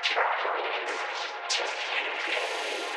Thank you.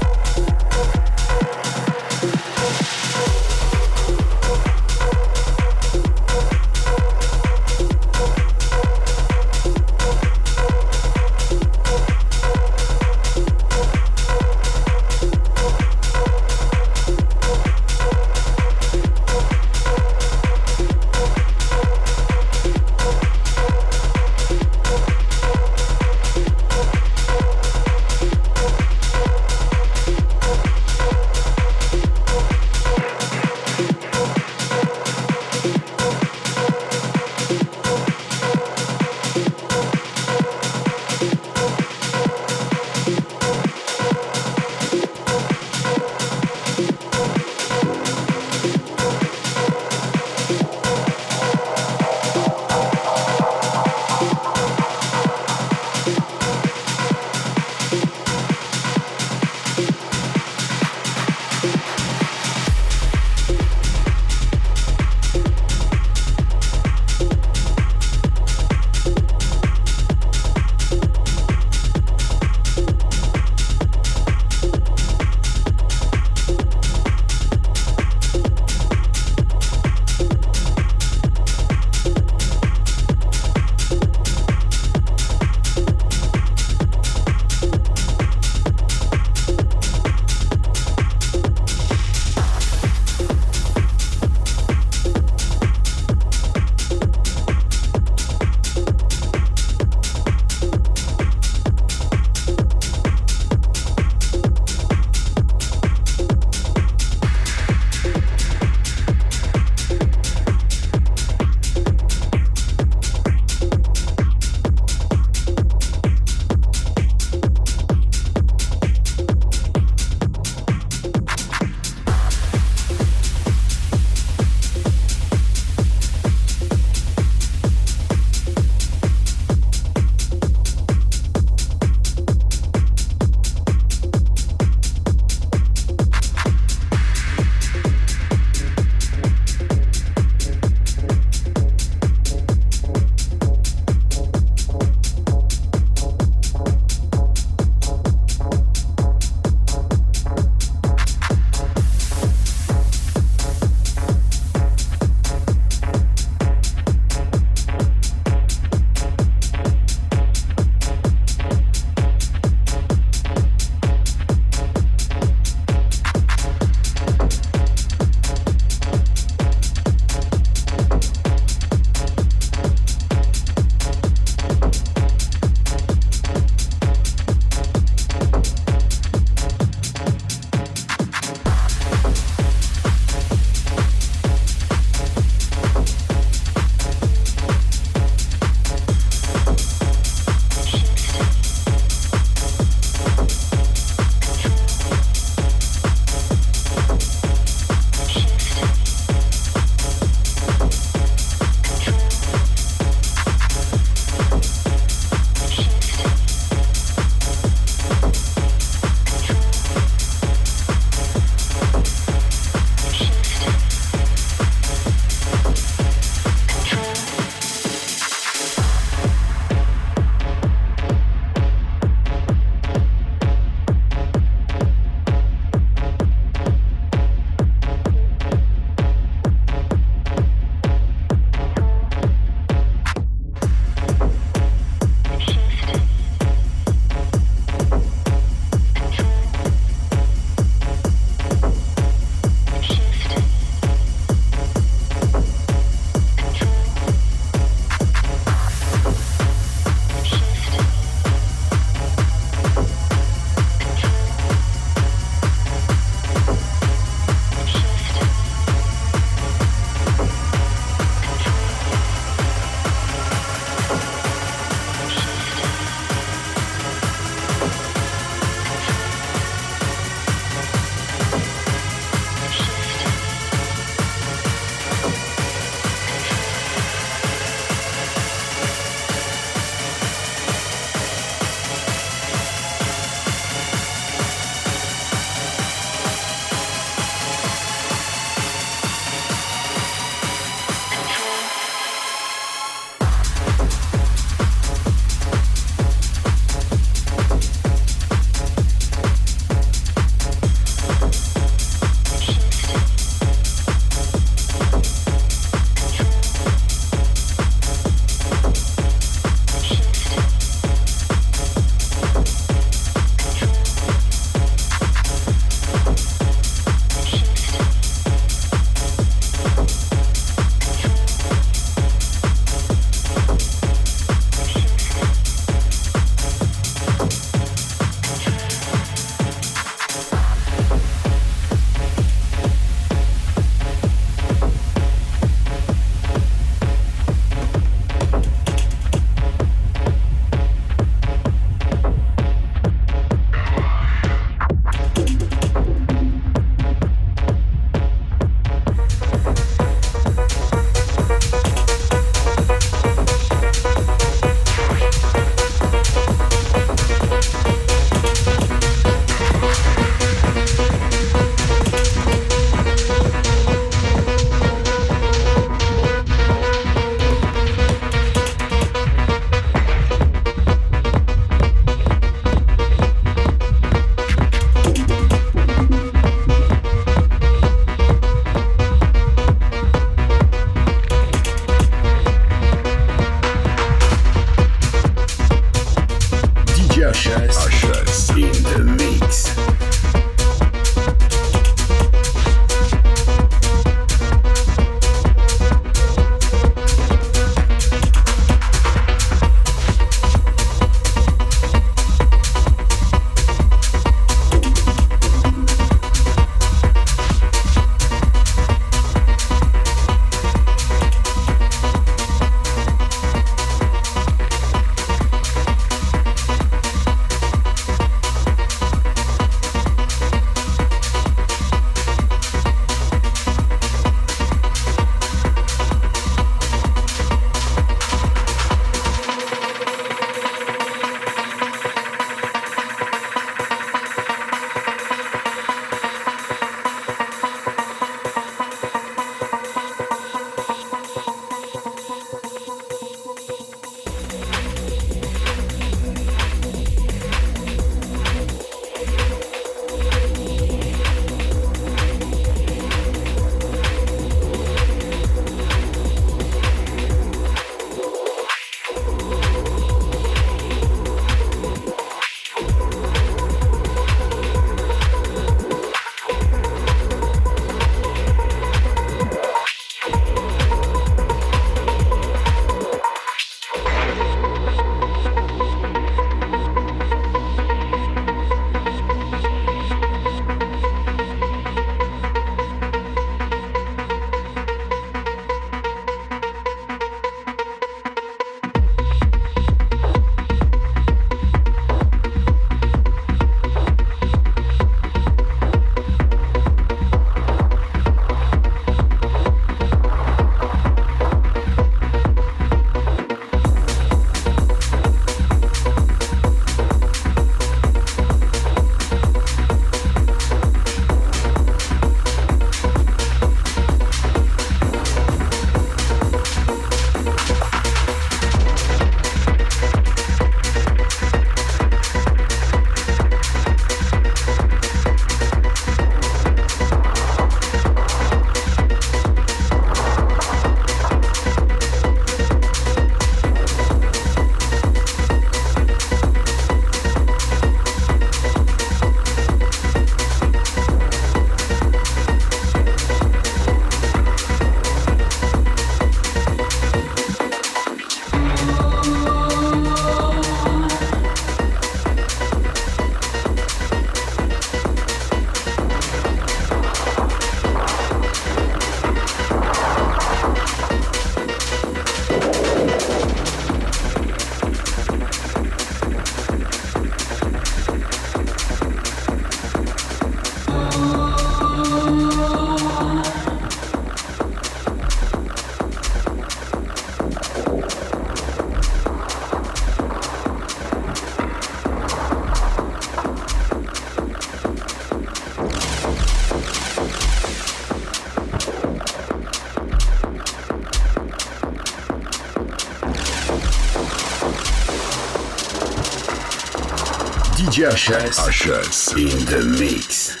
DJ Ushers. Ushers in the mix.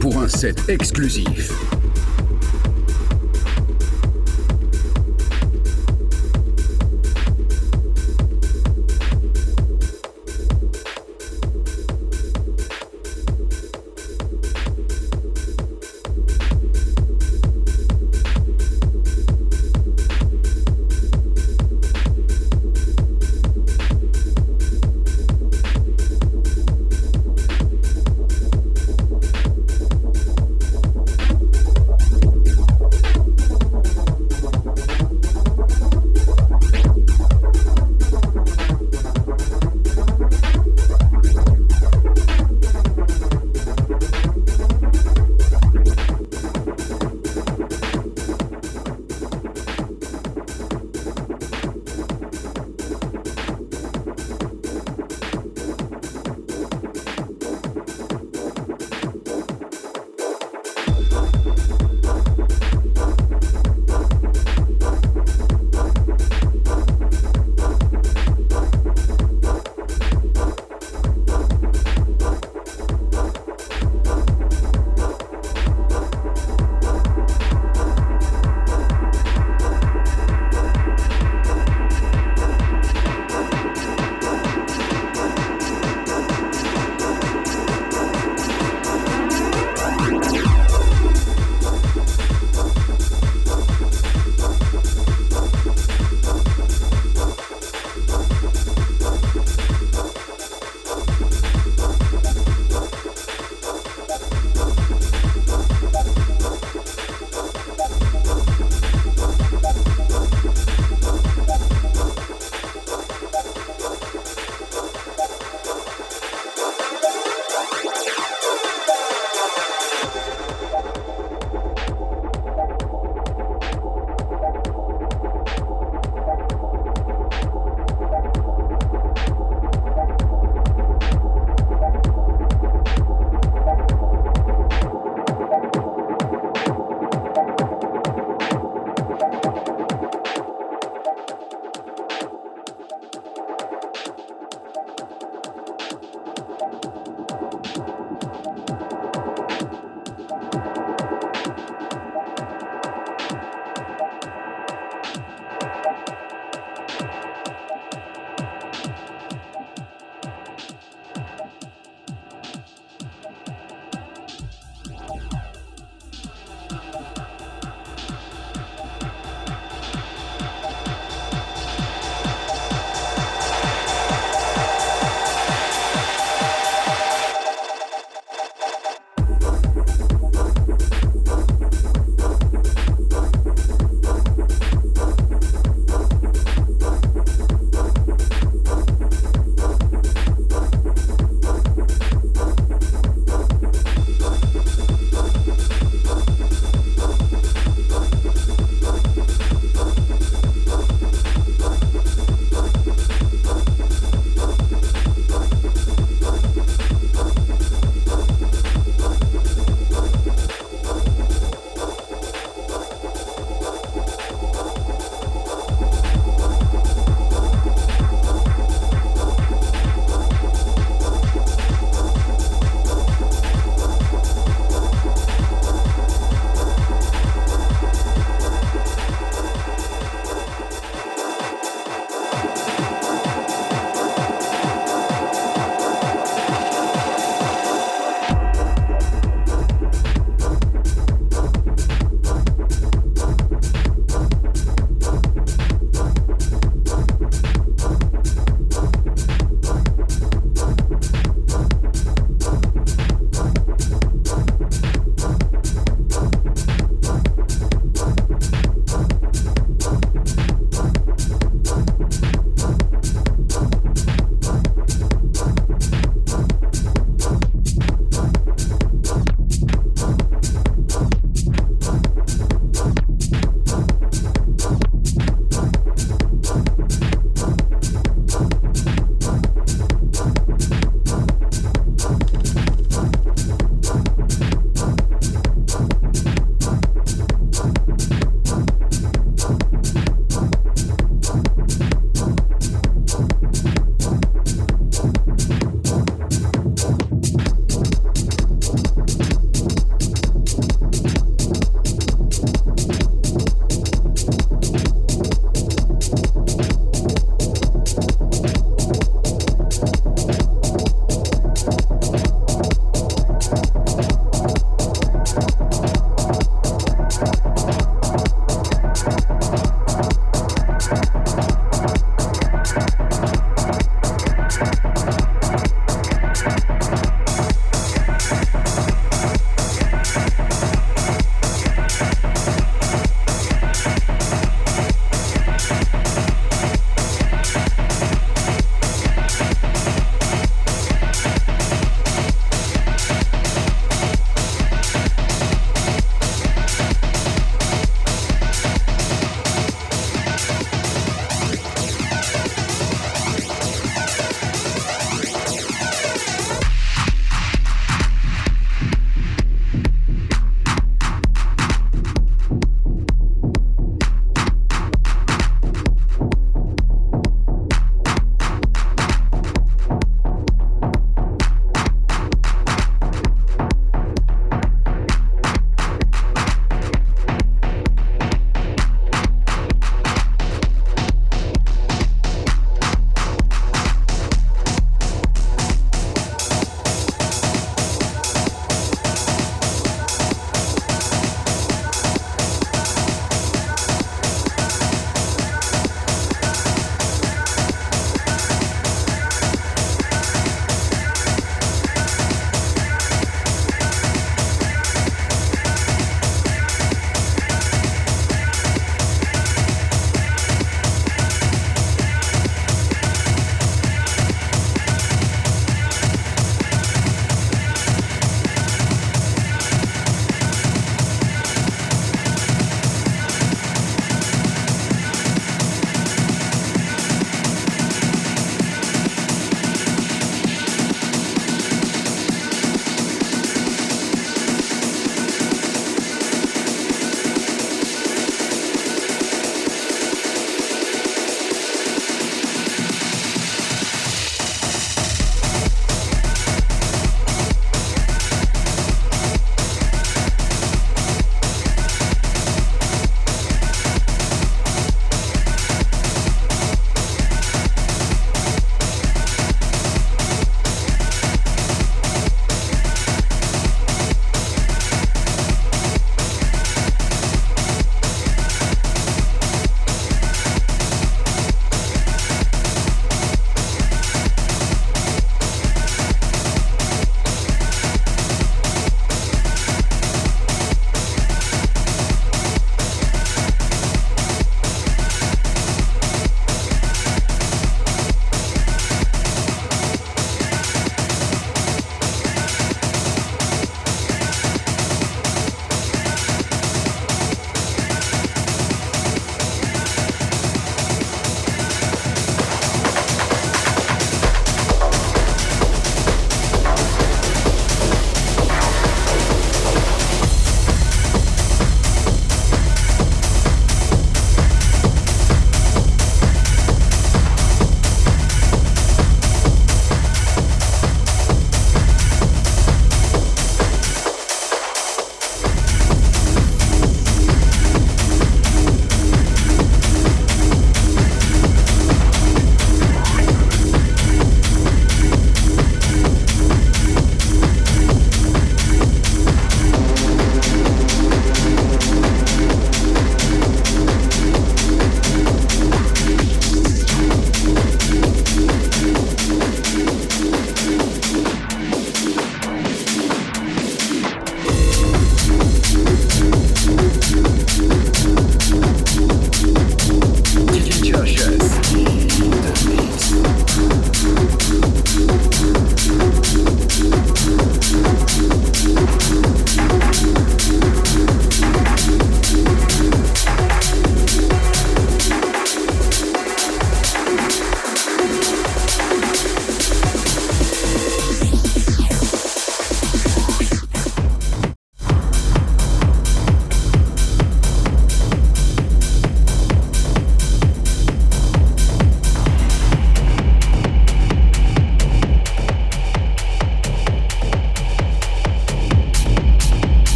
Pour un set exclusif.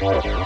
Josh sous